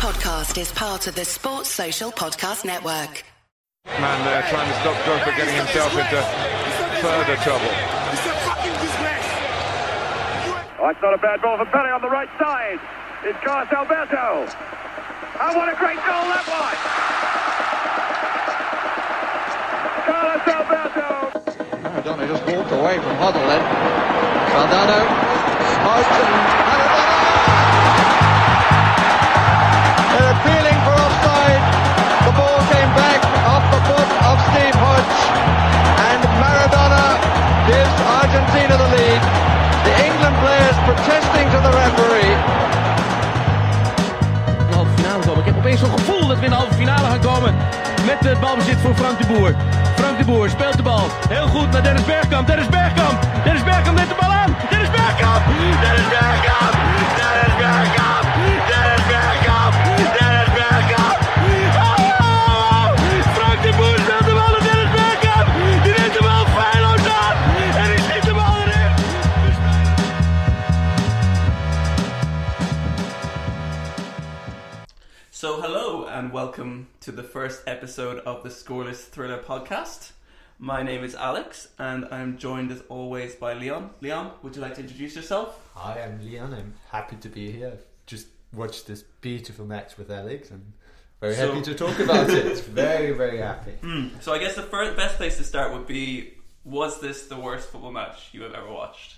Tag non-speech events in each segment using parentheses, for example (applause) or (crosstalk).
podcast is part of the Sports Social Podcast Network. Man there trying to stop Drogba getting himself into further trouble. It's a fucking dismiss. Oh, it's not a bad ball for Pele on the right side. It's Carlos Alberto. And what a great goal that was! Carlos Alberto. Maradona just walked away from Hoddle then. Valdano, smoked and And Maradona gives Argentina the lead. The England players protesting to the referee. de halve finale komen. Ik heb opeens zo'n gevoel dat we in de halve finale gaan komen. Met het balbezit voor Frank de Boer. Frank de Boer speelt de bal. Heel goed naar Dennis Bergkamp. Dennis Bergkamp. Dennis Bergkamp neemt de episode of the Scoreless Thriller podcast. My name is Alex and I'm joined as always by Leon. Leon, would you like to introduce yourself? Hi, I'm Leon. I'm happy to be here. I've just watched this beautiful match with Alex and very So- happy to talk about it. (laughs) Very, very happy. Hmm. So, I guess the first best place to start would be was this the worst football match you have ever watched?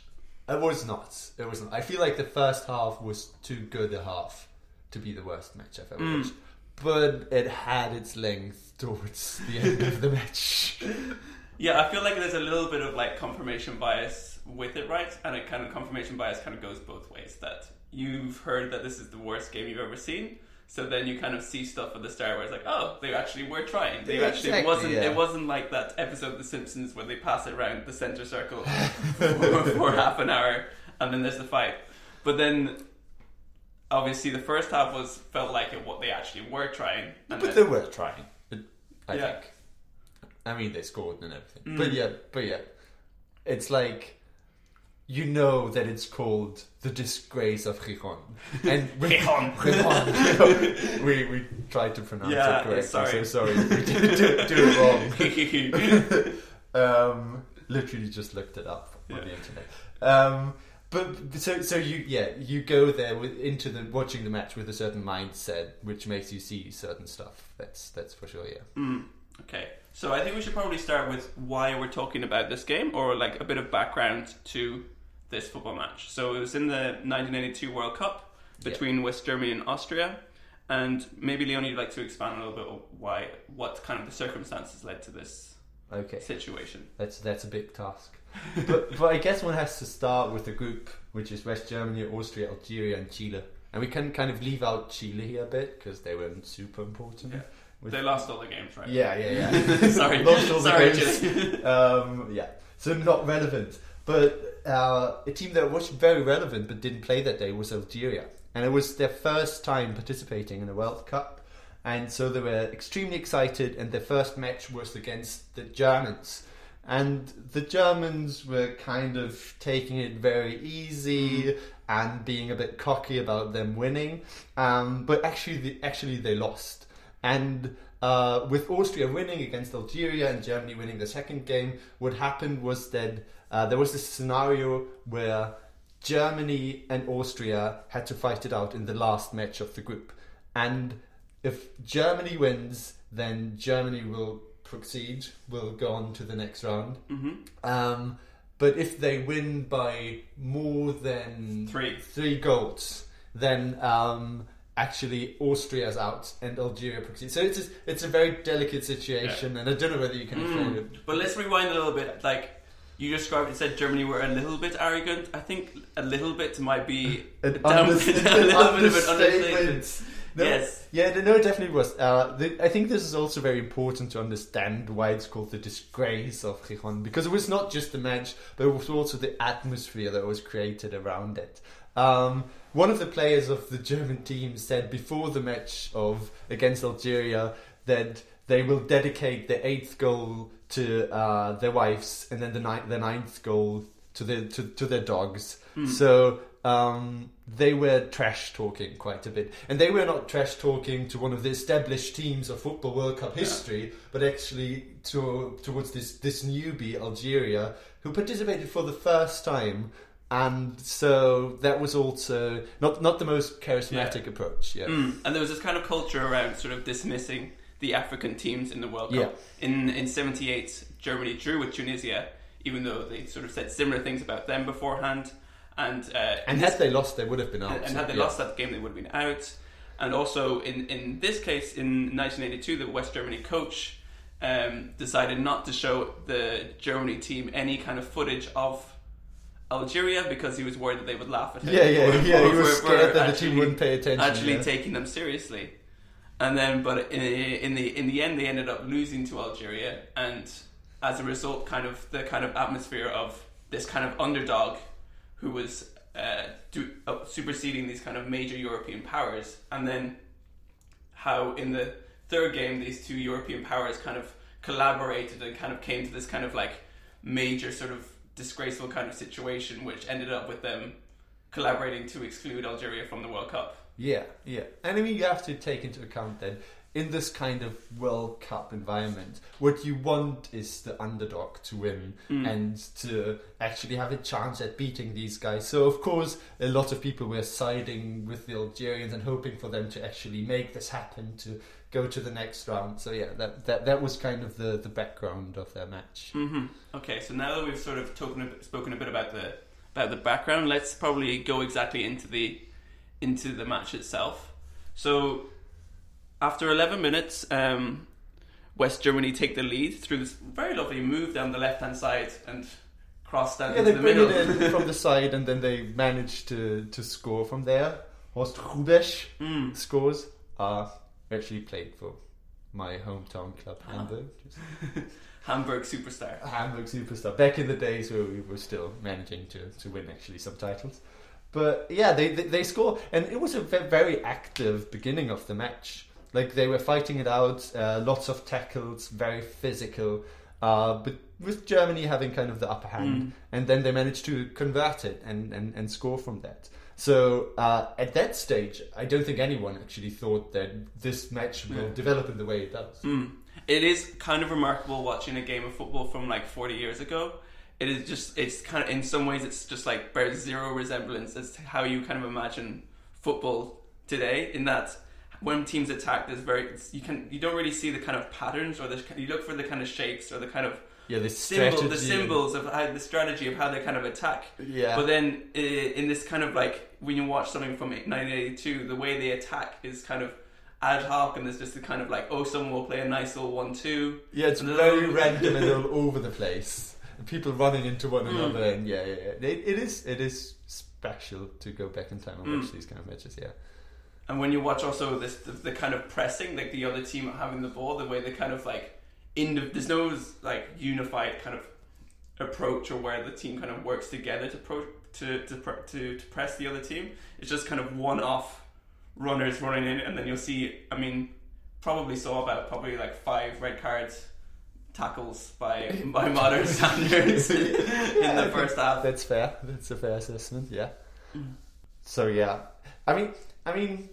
It was not. It was not. I feel like the first half was too good a half to be the worst match I've ever hmm. watched. But it had its length towards the end of the match. (laughs) Yeah, I feel like there's a little bit of like confirmation bias with it, right? And a kind of confirmation bias kind of goes both ways. That you've heard that this is the worst game you've ever seen, so then you kind of see stuff at the start where it's like, oh, they actually were trying. They actually it wasn't. yeah. It wasn't like that episode of The Simpsons where they pass it around the center circle for, (laughs) (laughs) for half an hour and then there's the fight. But then. Obviously, the first half was felt like it what they actually were trying, and But then- they were trying. I Yeah. think. I mean, they scored and everything. Mm. But yeah, but yeah, it's like you know that it's called the disgrace of Gijon, (laughs) and we, Gijon. (laughs) Gijon. we we tried to pronounce Yeah, it correctly. sorry. So sorry we did do, do it wrong. (laughs) um, literally just looked it up on Yeah. the internet. Um, but so so you yeah you go there with into the watching the match with a certain mindset, which makes you see certain stuff. That's that's for sure. Yeah. Mm, okay, so I think we should probably start with why we're talking about this game, or like a bit of background to this football match. So it was in the 1982 World Cup between West Germany and Austria, and maybe Leon, you'd like to expand a little bit on why, what kind of the circumstances led to this Okay. situation. That's that's a big task. but but I guess one has to start with the group, which is West Germany, Austria, Algeria, and Chile. And we can kind of leave out Chile here a bit because they weren't super important. Yeah. With- They lost all the games, right? Yeah, yeah, yeah. (laughs) Sorry. (laughs) Lost all the Sorry, games. (laughs) Um, yeah, so not relevant. But uh, a team that was very relevant but didn't play that day was Algeria, and it was their first time participating in a World Cup, and so they were extremely excited. And their first match was against the Germans, and the Germans were kind of taking it very easy and being a bit cocky about them winning. Um, but actually, actually they lost. And uh, with Austria winning against Algeria and Germany winning the second game, what happened was that uh, there was this scenario where Germany and Austria had to fight it out in the last match of the group. And if Germany wins, then Germany will proceed, will go on to the next round. Mm-hmm. Um, but if they win by more than Three. three goals, then um, actually Austria's out and Algeria proceeds. So it's a, it's a very delicate situation, and I don't know whether you can explain it. But let's rewind a little bit. Like you described, it said Germany were a little bit arrogant. I think a little bit might be An down- underst- (laughs) a little bit of an understatement. No, Yes. Yeah, no, it definitely was. Uh, the, I think this is also very important to understand why it's called the disgrace of Gijon because it was not just the match, but it was also the atmosphere that was created around it. Um, one of the players of the German team said before the match of against Algeria that they will dedicate the eighth goal to uh, their wives and then the, ni- the ninth goal to the to, to their dogs. So um, they were trash talking quite a bit, and they were not trash talking to one of the established teams of football World Cup history, but actually to towards this this newbie Algeria who participated for the first time. And so that was also not not the most charismatic Yeah. approach. Yeah, Mm. And there was this kind of culture around sort of dismissing the African teams in the World Cup. Yeah. In in '78, Germany drew with Tunisia, even though they sort of said similar things about them beforehand. And uh, and had they lost, they would have been out. and had they yeah. lost that game, they would have been out. And also, in, in this case, in 1982, the West Germany coach um, decided not to show the Germany team any kind of footage of Algeria because he was worried that they would laugh at him. Yeah, yeah, for- yeah, he was for scared that the actually- team wouldn't pay attention, Actually, yeah. taking them seriously. And then, but in, in the in the end, they ended up losing to Algeria, and as a result, kind of the kind of atmosphere of this kind of underdog who was uh, do, uh, superseding these kind of major European powers, and then how in the third game these two European powers kind of collaborated and kind of came to this kind of like major sort of disgraceful kind of situation, which ended up with them collaborating to exclude Algeria from the World Cup. Yeah, yeah. And I mean, you have to take into account that in this kind of World Cup environment, what you want is the underdog to win and to actually have a chance at beating these guys. So, of course, a lot of people were siding with the Algerians and hoping for them to actually make this happen to go to the next round. So, yeah, that that, that was kind of the, the background of their match. hmm Okay, so now that we've sort of spoken a bit, spoken a bit about the about the background, let's probably go exactly into the into the match itself. So after 11 minutes, um, West Germany take the lead through this very lovely move down the left hand side and cross down Yeah, into they the bring middle. it in from the (laughs) side, and then they manage to, to score from there. Horst Hrubesch Mm. scores. Uh, actually played for my hometown club, Hamburg. (laughs) Hamburg superstar. Hamburg superstar. Back in the days where we were still managing to, to win actually some titles. But yeah, they, they, they score, and it was a very active beginning of the match. Like they were fighting it out, uh, lots of tackles, very physical. Uh, but with Germany having kind of the upper hand, and then they managed to convert it and, and, and score from that. So uh, at that stage, I don't think anyone actually thought that this match will Yeah. develop in the way it does. Mm. It is kind of remarkable watching a game of football from like 40 years ago. It is just, it's kind of, in some ways, it's just like bears zero resemblance as to how you kind of imagine football today. In that, when teams attack, there's very, you can, you don't really see the kind of patterns or the, you look for the kind of shapes or the kind of Yeah, the symbol, the symbols of how the strategy of how they kind of attack. Yeah. But then in this kind of like when you watch something from 1982, the way they attack is kind of ad hoc, and there's just the kind of like oh, someone will play a nice little one-two. Yeah, it's very random and (laughs) all over the place. People running into one Hmm. another, and yeah, yeah, yeah. It, it is, it is special to go back in time and watch Mm. these kind of matches. Yeah, And when you watch also this the, the kind of pressing, like the other team having the ball, the way they kind of like in there's no like unified kind of approach or where the team kind of works together to pro, to, to to to press the other team. It's just kind of one off runners running in, and then you'll see. I mean, probably saw about probably like five red cards. Tackles by (laughs) by modern standards (laughs) in the first half. That's fair. That's a fair assessment. Yeah. Mm. So yeah, I mean, I mean,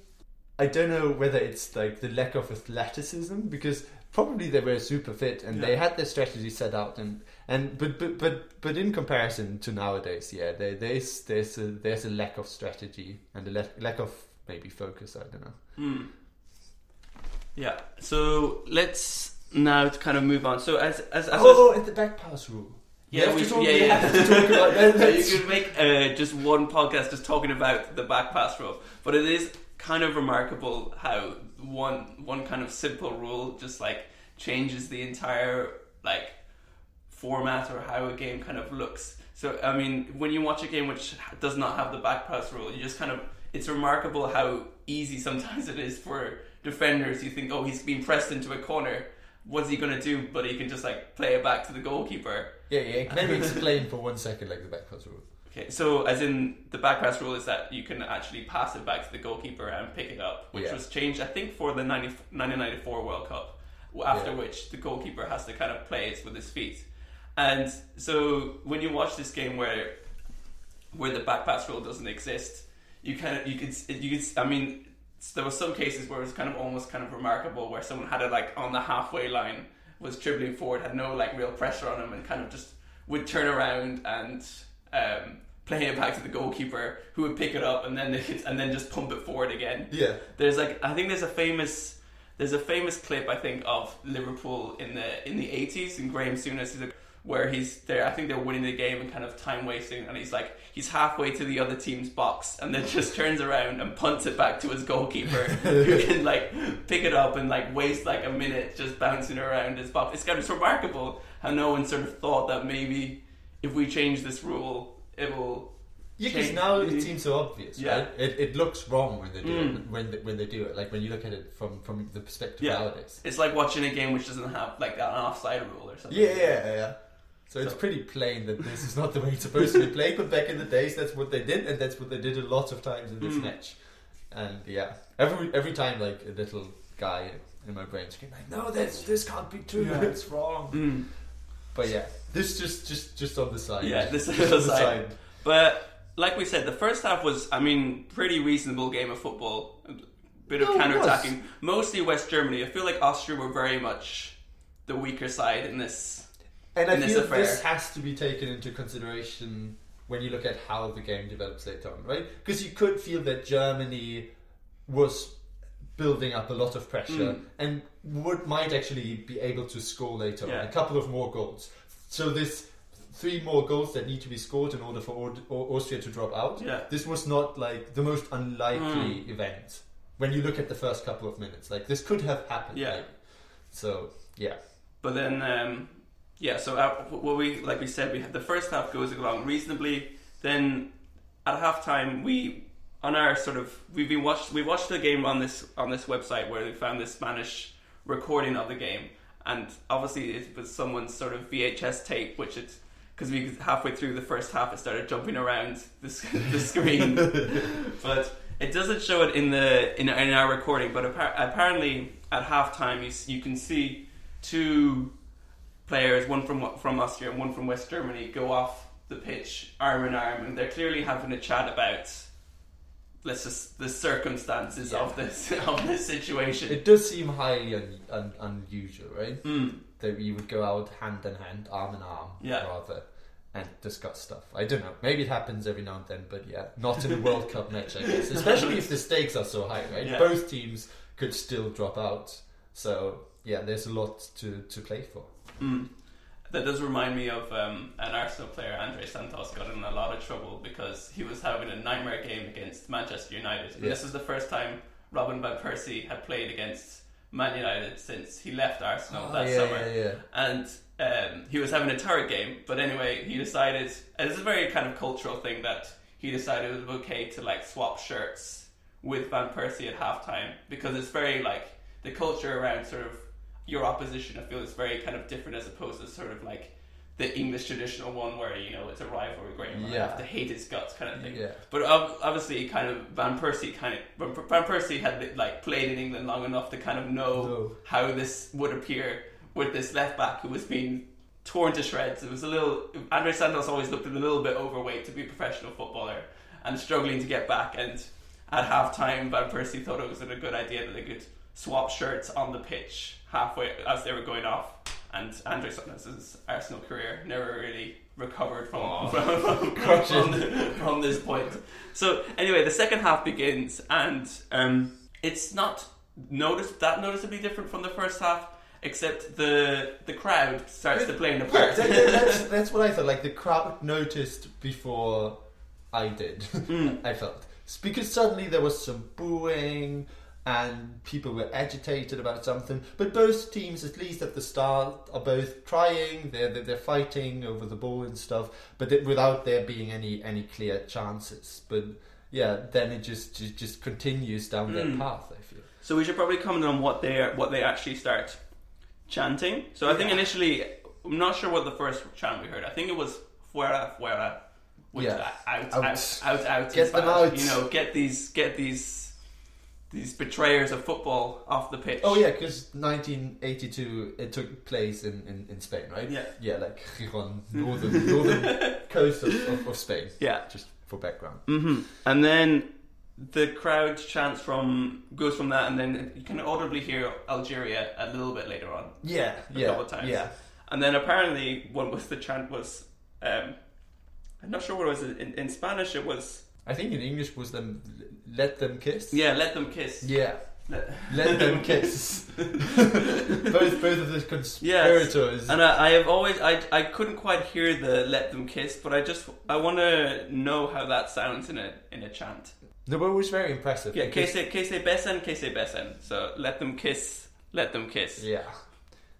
I don't know whether it's like the lack of athleticism because probably they were super fit and they had their strategy set out and and but but but but in comparison to nowadays, yeah, there there's there's a there's a lack of strategy and a lack lack of maybe focus. I don't know. Hmm. Yeah. So let's now to kind of move on. So as as, as Oh, and the back pass rule. Yeah, we, talk- yeah, yeah. have to talk about that. (laughs) you could make uh, just one podcast just talking about the back pass rule, but it is kind of remarkable how one one kind of simple rule just like changes the entire like format or how a game kind of looks. So I mean, when you watch a game which does not have the back pass rule, you just kind of it's remarkable how easy sometimes it is for defenders. You think, oh, he's been pressed into a corner. What's he gonna do? But he can just like play it back to the goalkeeper. Yeah, yeah. Can you explain for one second like the back pass rule? Okay, so as in the back pass rule is that you can actually pass it back to the goalkeeper and pick it up, which Yeah. was changed, I think, for the 90, 1994 World Cup, after Yeah. which the goalkeeper has to kind of play it with his feet. And so when you watch this game where where the back pass rule doesn't exist, you kind of you could you could I mean there were some cases where it was kind of almost kind of remarkable where someone had it like on the halfway line was dribbling forward had no like real pressure on him and kind of just would turn around and um, play it back to the goalkeeper who would pick it up and then could, and then just pump it forward again. Yeah. There's like I think there's a famous there's a famous clip I think of Liverpool in the in the 80s and Graham Souness is a, where he's there I think they're winning the game and kind of time wasting and he's like he's halfway to the other team's box and then (laughs) just turns around and punts it back to his goalkeeper (laughs) who can like pick it up and like waste like a minute just bouncing around his box. It's kind of remarkable how no one sort of thought that maybe if we change this rule it will Yeah, because now it seems so obvious, Yeah. right? It, it looks wrong when they do Mm. it. When they, when they do it, like when you look at it from from the perspective Yeah. nowadays. It's like watching a game which doesn't have like an offside rule or something. Yeah, yeah, yeah. So it's pretty plain that this is not the way it's supposed to be played. But back in the days, that's what they did, and that's what they did a lot of times in this Mm. match. And yeah, every every time, like a little guy in my brain screaming, like, "No, this this can't be true. Yeah. It's wrong." Mm. But yeah, this just just just on the side. Yeah, this is Just the on side. But like we said, the first half was, I mean, pretty reasonable game of football. A bit of No, it counter attacking. Mostly West Germany. I feel like Austria were very much the weaker side in this. And I in this feel affair. this has to be taken into consideration when you look at how the game develops later on, right? Because you could feel that Germany was building up a lot of pressure Mm. and would might actually be able to score later Yeah. on a couple of more goals. So this three more goals that need to be scored in order for Aud- Austria to drop out. Yeah. This was not like the most unlikely Mm. event when you look at the first couple of minutes. Like this could have happened. Yeah. maybe. So yeah. But then, um, yeah. So uh, what we like we said, we had the first half goes along reasonably. Then at halftime, we on our sort of we've been watched we watched the game on this on this website where we found this Spanish recording of the game, and obviously it was someone's sort of VHS tape, which it because we halfway through the first half it started jumping around the, the screen, (laughs) but it doesn't show it in the in, in our recording. But appar- apparently at halftime you you can see two players, one from from Austria and one from West Germany, go off the pitch arm in arm, and they're clearly having a chat about let's just the circumstances of this (laughs) of this situation. It does seem highly un- un- unusual, right? Mm. That you would go out hand in hand, arm in arm, Yeah. rather, and discuss stuff. I don't know. Maybe it happens every now and then, but yeah, not in a World Cup (laughs) match, I guess. Especially if the stakes are so high, right? Yeah. Both teams could still drop out. So yeah, there's a lot to, to play for. Mm. That does remind me of um, an Arsenal player, Andre Santos, got in a lot of trouble because he was having a nightmare game against Manchester United. Yeah. This is the first time Robin van Persie had played against Man United since he left Arsenal that Oh, yeah, summer. yeah. And um, he was having a turret game, but anyway, he decided, and it's a very kind of cultural thing that he decided it was okay to like swap shirts with Van Persie at halftime because it's very like the culture around sort of your opposition. I feel is very kind of different as opposed to sort of like the English traditional one where you know it's a rivalry where you Yeah. have to hate his guts kind of thing. Yeah. But obviously, kind of Van Persie kind of Van Persie had like played in England long enough to kind of know No. how this would appear with this left back who was being torn to shreds. It was a little. Andre Santos always looked a little bit overweight to be a professional footballer and struggling to get back. And at half time, Van Persie thought it was a good idea that they could swap shirts on the pitch halfway as they were going off. And Andre Santos' Arsenal career never really recovered (laughs) from from, from, from, from this point. So anyway, the second half begins, and um, it's not notice that noticeably different from the first half, except the the crowd starts to play in the Yeah, part. that- that- that's, (laughs) that's what I thought. Like the crowd noticed before I did. Mm. (laughs) I felt It's because suddenly there was some booing and people were agitated about something. But both teams, at least at the start, are both trying. They're they're, they're fighting over the ball and stuff, but it, without there being any any clear chances. But yeah, then it just just, just continues down that Mm. path. I feel. So we should probably comment on what they what they actually start chanting. So I think initially, I'm not sure what the first chant we heard. I think it was "fuera, fuera," which Yeah. out, Out. out, out, out. Get out. You know, get these, get these, these betrayers of football off the pitch. Oh yeah, because 1982 it took place in, in, in Spain, right? Yeah. Yeah, like Gijon, northern northern (laughs) coast of, of, of Spain. Yeah. Just for background. Mm. And then the crowd chants from goes from that, and then you can audibly hear Algeria a little bit later on. Yeah, a yeah, couple of times. yeah. And then apparently one was the chant was um, I'm not sure what it was in, in Spanish. It was I think in English was them let them kiss. yeah, let them kiss. Yeah. Let- Let them (laughs) kiss. (laughs) both both of the conspirators. And I, I have always I I couldn't quite hear the let them kiss, but I just I want to know how that sounds in a in a chant. The word was very impressive. Yeah, que se que se besen, que se besen. So let them kiss, let them kiss. Yeah,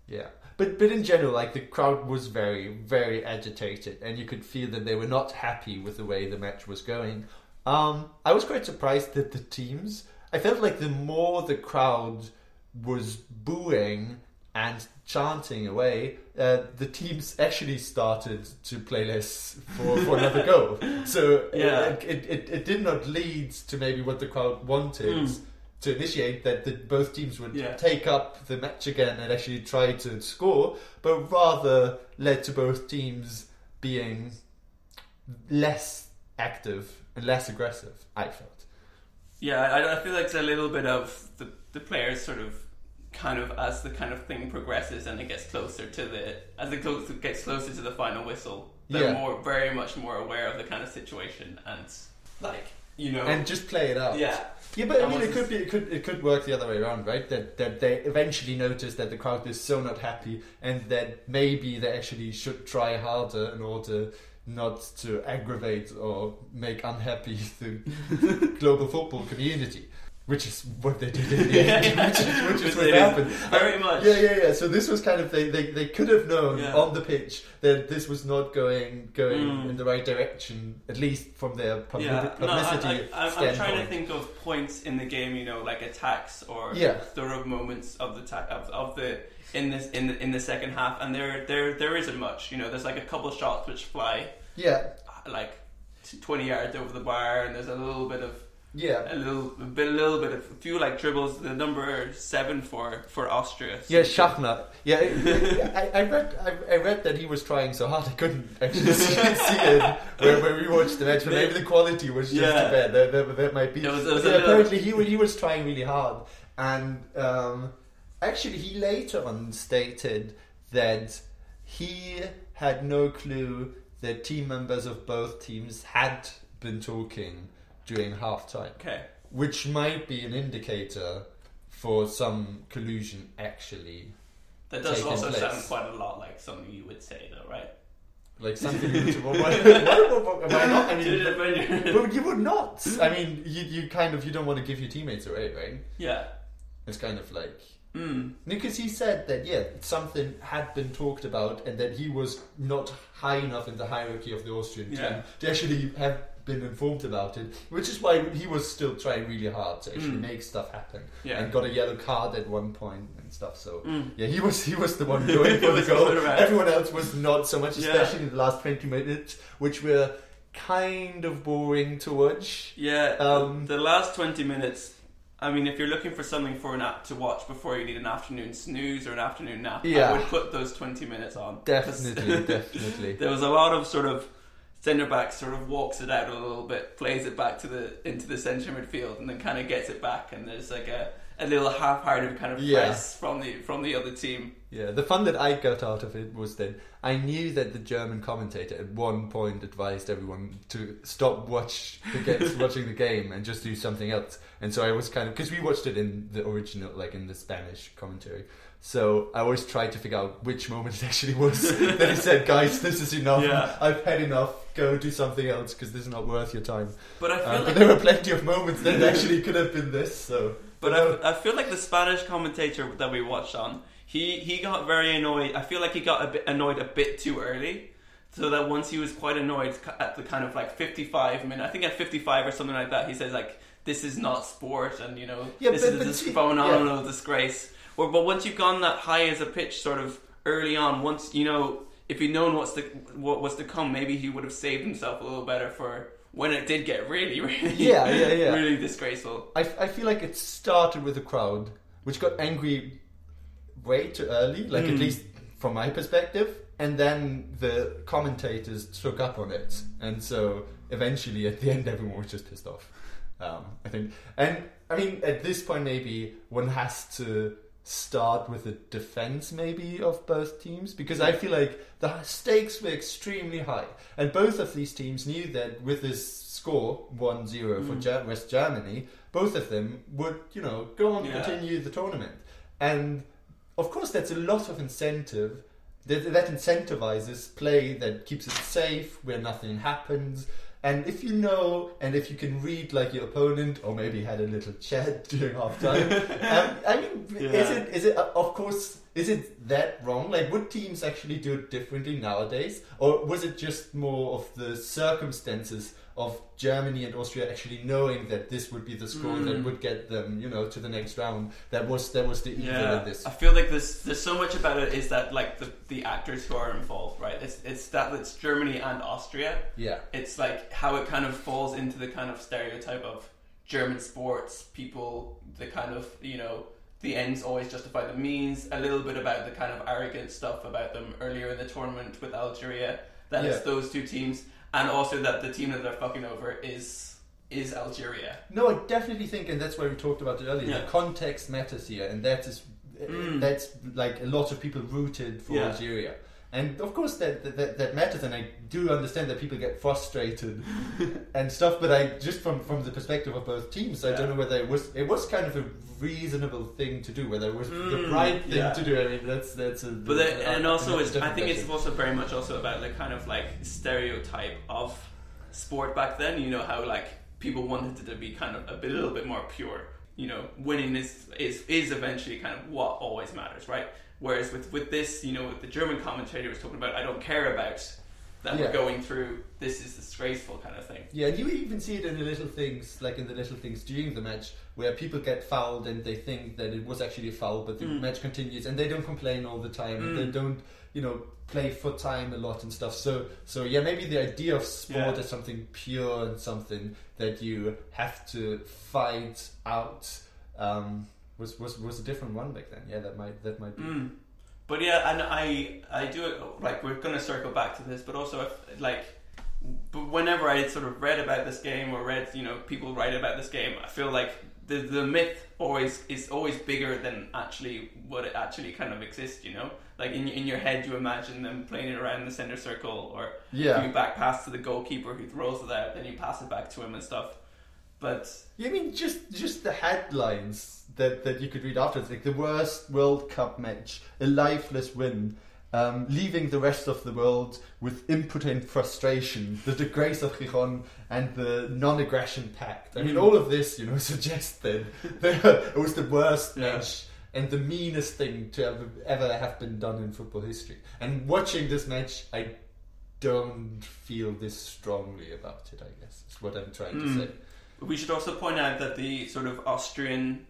yeah. But but in general, like the crowd was very very agitated, and you could feel that they were not happy with the way the match was going. Um, I was quite surprised that the teams. I felt like the more the crowd was booing and chanting away, uh, the teams actually started to play less for, for another goal. (laughs) So Yeah. it, it, it did not lead to maybe what the crowd wanted to initiate that the, both teams would Yeah. take up the match again and actually try to score, but rather led to both teams being less active and less aggressive. I felt. Yeah, I, I feel like it's a little bit of the the players sort of kind of as the kind of thing progresses and it gets closer to the as it close, gets closer to the final whistle, they're Yeah. more very much more aware of the kind of situation and like you know And just play it out. yeah Yeah, but I mean, it could be, it could, it could work the other way around, right? That that they eventually notice that the crowd is so not happy, and that maybe they actually should try harder in order not to aggravate or make unhappy (laughs) the global football community, which is what they did in the (laughs) end, which is, which is what happened. Very much. Yeah, yeah, yeah. So this was kind of they, they, they could have known Yeah. on the pitch that this was not going going Mm. in the right direction, at least from their publi- Yeah, no, I, publicity I, I'm, I'm trying to think of points in the game, you know, like attacks or Yeah. thorough moments of the ta- of, of the in this in the in the second half, and there there there isn't much. You know, there's like a couple shots which fly Yeah, like 20 yards over the bar, and there's a little bit of yeah. a little a bit a little bit of a few like dribbles. The number seven for for Austria. Yeah, Schachner. Yeah, (laughs) I, I read. I, I read that he was trying so hard I couldn't actually see, (laughs) see it when, when we watched the match. But maybe the quality was just Yeah. too bad. That, that, that might be. It was- it was yeah, apparently, he he was trying really hard, and um, actually, he later on stated that he had no clue that team members of both teams had been talking during halftime Okay. which might be an indicator for some collusion actually That does also place. sound quite a lot like something you would say, though, right? like something (laughs) you (laughs) why, why, why, why not? I mean, but (laughs) you would not. I mean, you, you kind of you don't want to give your teammates away, right? yeah. It's kind of like Mm. because he said that yeah, something had been talked about, and that he was not high enough in the hierarchy of the Austrian Yeah. team to actually have been informed about it, which is why he was still trying really hard to actually Mm. make stuff happen, Yeah. and got a yellow card at one point and stuff. So Mm. yeah, he was he was the one going for the (laughs) goal. Everyone else was not so much, Yeah. especially in the last twenty minutes, which were kind of boring to watch. Yeah, Um, the last 20 minutes. I mean, if you're looking for something for an app to watch before you need an afternoon snooze or an afternoon nap, Yeah. I would put those 20 minutes on. Definitely, (laughs) definitely. there was a lot of sort of centre back sort of walks it out a little bit, plays it back to the into the centre midfield, and then kind of gets it back, and there's like a, a little half-hearted kind of Yeah. press from the from the other team. Yeah, the fun that I got out of it was that I knew that the German commentator at one point advised everyone to stop watch the (laughs) watching the game and just do something else. And so I was kind of because we watched it in the original, like in the Spanish commentary. So I always tried to figure out which moment it actually was (laughs) (laughs) that he said, "Guys, this is enough. Yeah. I've had enough. Go do something else because this is not worth your time." But I feel Uh, like but there were plenty of moments that (laughs) actually could have been this. So, But I, I feel like the Spanish commentator that we watched on, he, he got very annoyed. I feel like he got a bit annoyed a bit too early. So that once he was quite annoyed at the kind of like 55 minute, I think at 55 or something like that, he says like, this is not sport and you know, Yeah, this but- is but this see- phenomenal disgrace. Or, but once you've gone that high as a pitch sort of early on, once, you know, if he'd known what's the, what was to come, maybe he would have saved himself a little better for when it did get really, (laughs) really, Yeah, yeah, yeah. really disgraceful. I, I feel like it started with a crowd which got angry way too early, like Hmm. at least from my perspective, and then the commentators took up on it, and so eventually, at the end, everyone was just pissed off. Um, I think, and I mean, at this point, maybe one has to start with a defense, maybe of both teams, because I feel like the stakes were extremely high, and both of these teams knew that with this score 1-0 for mm. Ger- West Germany, both of them would, you know, go on to Yeah. continue the tournament, and of course, that's a lot of incentive. That, that incentivizes play that keeps it safe, where nothing happens. And if you know, and if you can read like your opponent, or maybe had a little chat (laughs) during half time, (laughs) um, I mean, is it is it uh, of course is it that wrong? Like, would teams actually do it differently nowadays, or was it just more of the circumstances of Germany and Austria actually knowing that this would be the score Mm. that would get them, you know, to the next round? That was that was the evil in this. I feel like there's there's so much about it is that like the, the actors who are involved, right? It's it's that it's Germany and Austria. Yeah. It's like how it kind of falls into the kind of stereotype of German sports people, the kind of you know the ends always justify the means. A little bit about the kind of arrogant stuff about them earlier in the tournament with Algeria. That it's those two teams, and also that the team that they're fucking over is is Algeria. No, I definitely think, and that's why we talked about it earlier. Yeah. The context matters here, and that is Mm. that's like a lot of people rooted for Yeah. Algeria, and of course that, that that matters, and I do understand that people get frustrated (laughs) and stuff. But I just from from the perspective of both teams, I Yeah. don't know whether it was it was kind of a reasonable thing to do, whether it was the Mm, right thing yeah. to do. I mean, that's that's a But then, and also, that's it's, a I different think it's also very much also about the kind of like stereotype of sport back then. You know how like people wanted it to be kind of a bit, a little bit more pure. You know, winning is is is eventually kind of what always matters, right? Whereas with with this, you know, the German commentator was talking about, I don't care about that Yeah. we're going through. This is disgraceful kind of thing. Yeah, and you even see it in the little things, like in the little things during the match, where people get fouled and they think that it was actually a foul, but the Mm. match continues, and they don't complain all the time, and they Mm. don't, you know, play for time a lot and stuff. So, so yeah, maybe the idea of sport Yeah. is something pure and something that you have to fight out. Um, was was was a different one back then. Yeah, that might that might be. Mm. But yeah, and I I do it like we're gonna circle back to this, but also if like but whenever I sort of read about this game or read you know people write about this game, I feel like the the myth always is always bigger than actually what it actually kind of exists. You know, like in in your head you imagine them playing it around the center circle or Yeah. you back pass to the goalkeeper who throws it out, then you pass it back to him and stuff. But I mean, just just the headlines that, that you could read afterwards, like the worst World Cup match, a lifeless win, um, leaving the rest of the world with impotent frustration, the disgrace of Gijon, and the non-aggression pact. I mean, Mm. all of this, you know, (laughs) suggested that it was the worst Yeah. match and the meanest thing to ever, ever have been done in football history. And watching this match, I don't feel this strongly about it. I guess is what I'm trying to Mm. say. We should also point out that the sort of Austrian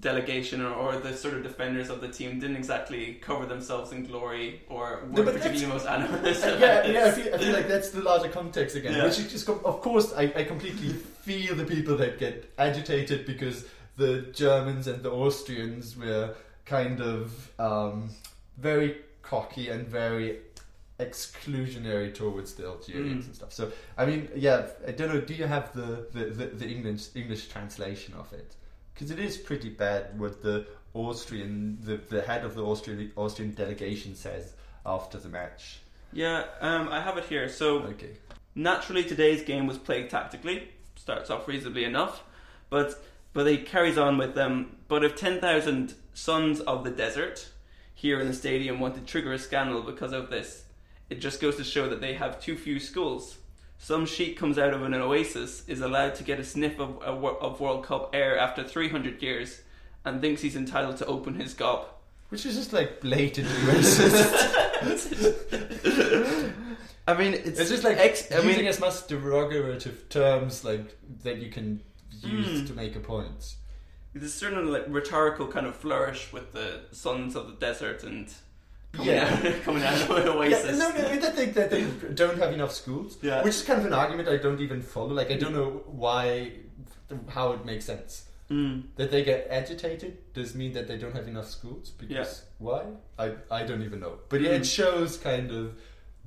delegation or, or the sort of defenders of the team didn't exactly cover themselves in glory or No, were but particularly most. Uh, (laughs) yeah, yeah. I feel, I feel like that's the larger context again. Yeah. Which is just, of course, I, I completely feel the people that get agitated because the Germans and the Austrians were kind of um, very cocky and very exclusionary towards the Algerians Mm. and stuff. So, I mean, yeah, I don't know. Do you have the, the, the, the English English translation of it? Because it is pretty bad what the Austrian, the, the head of the Austrian Austrian delegation says after the match. Yeah, um, I have it here. So Okay. naturally, today's game was played tactically. Starts off reasonably enough, but but it carries on with them. But if ten thousand sons of the desert here in the stadium want to trigger a scandal because of this, it just goes to show that they have too few schools. Some sheik comes out of an oasis, is allowed to get a sniff of, of World Cup air after 300 years, and thinks he's entitled to open his gob. Which is just like blatantly racist. (laughs) I mean, it's, it's just like ex- I using mean, as much derogative terms like that you can use Mm. to make a point. there's a certain like rhetorical kind of flourish with the sons of the desert and coming Yeah. out, coming out of an (laughs) Yeah, oasis. no, no, I think that they don't have enough schools, Yeah. which is kind of an argument I don't even follow. Like, I don't know why, how it makes sense. Mm. That they get agitated does mean that they don't have enough schools. Because Yeah. why? I I don't even know. But yeah, Mm. it shows kind of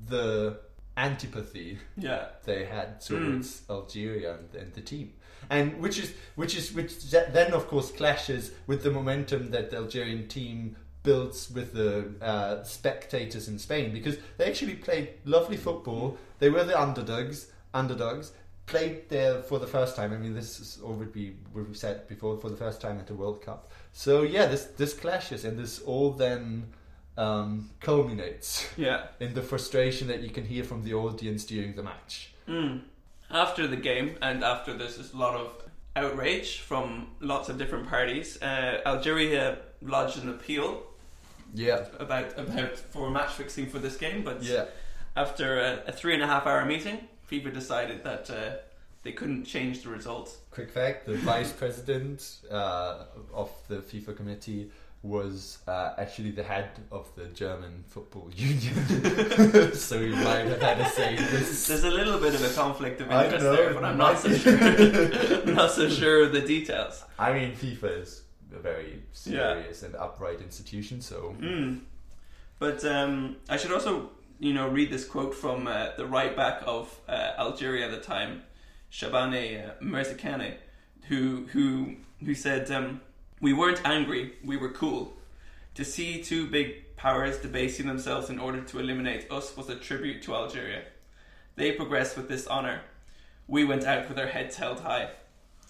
the antipathy Yeah. they had towards Algeria and, and the team, and which is which is which then of course clashes with the momentum that the Algerian team builds with the uh, spectators in Spain because they actually played lovely football. They were the underdogs, underdogs. Played there for the first time. I mean, this is already we've said before for the first time at the World Cup. So yeah, this this clashes and this all then um, culminates Yeah. in the frustration that you can hear from the audience during the match. Mm. After the game, and after this, there's a lot of outrage from lots of different parties, uh, Algeria lodged an appeal Yeah, about about for match fixing for this game. But yeah, after a, a three and a half hour meeting, FIFA decided that uh, they couldn't change the result. Quick fact: the vice president uh, of the FIFA committee was uh, actually the head of the German football (laughs) union, (laughs) so he might have had a say this. There's a little bit of a conflict of interest know, there, but I'm not so sure. (laughs) I'm not so sure of the details. I mean, FIFA is a very serious and upright institution, so Mm. But um, I should also, you know, read this quote from uh, the right back of uh, Algeria at the time, Shabane uh, Merzekane, who who who said, um, "We weren't angry, we were cool. To see two big powers debasing themselves in order to eliminate us was a tribute to Algeria. They progressed with this honor. We went out with our heads held high."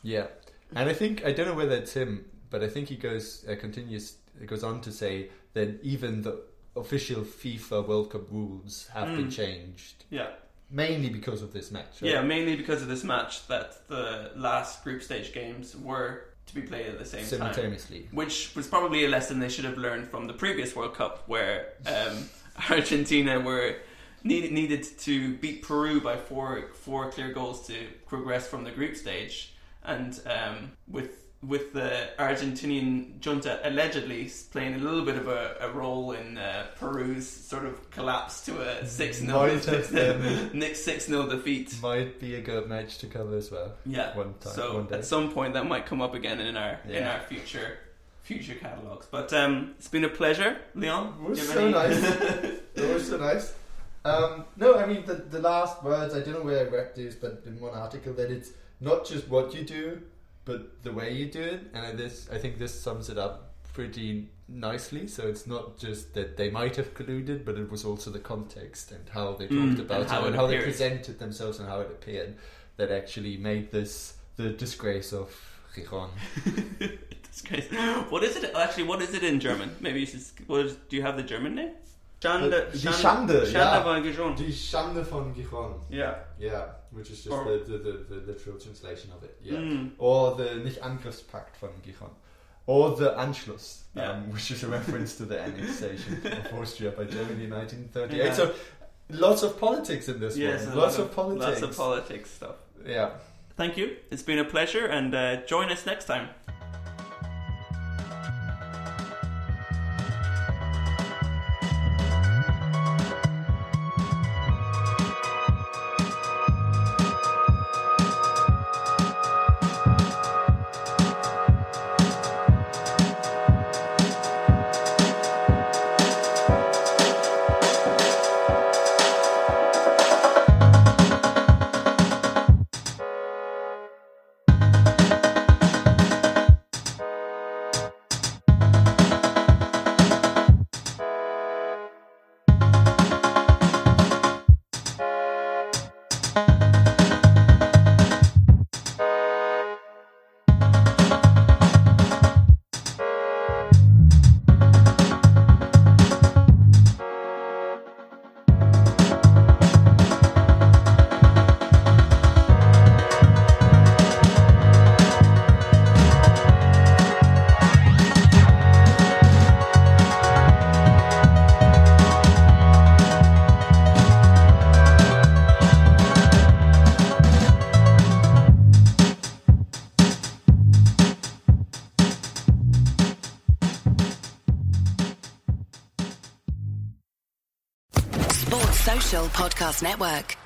Yeah, and I think I don't know whether it's him, but I think he goes uh, continues goes on to say that even the official FIFA World Cup rules have been changed Yeah. mainly because of this match. right? Yeah, mainly because of this match that the last group stage games were to be played at the same time. simultaneously. Which was probably a lesson they should have learned from the previous World Cup, where um, (laughs) Argentina were needed needed to beat Peru by four four clear goals to progress from the group stage, and um, with with the Argentinian junta allegedly playing a little bit of a, a role in uh, Peru's sort of collapse to a six 0 Might (laughs) have. Nick six 0 defeat. Might be a good match to cover as well. Yeah. One time, so one day. at some point that might come up again in our in our future future catalogs. But um, it's been a pleasure, Leon. It was so nice. (laughs) it was so nice. Um, no, I mean the the last words. I don't know where I read this, but in one article that it's not just what you do, but the way you do it. And I- this, I think this sums it up pretty nicely. So it's not just that they might have colluded, but it was also the context and how they talked Mm, about and how it it and how they presented themselves and how it appeared that actually made this the disgrace of Gijon. (laughs) Disgrace. What is it actually? What is it in German? Maybe you should. What is, do you have the German name? Schande. Die Schande, Schande ja. von Gijon. Die Schande von Gijon. Yeah. Yeah, which is just Or- the, the, the, the literal translation of it. Yeah. Mm. Or the nicht Angriffspakt von Gijon. Or the Anschluss, Yeah. um, which is a reference to the annexation of Austria by Germany in 1938. Yeah. So lots of politics in this Yes. one. Lots lot of, politics. Lots of politics stuff. yeah. Thank you. It's been a pleasure, and uh, join us next time. Network.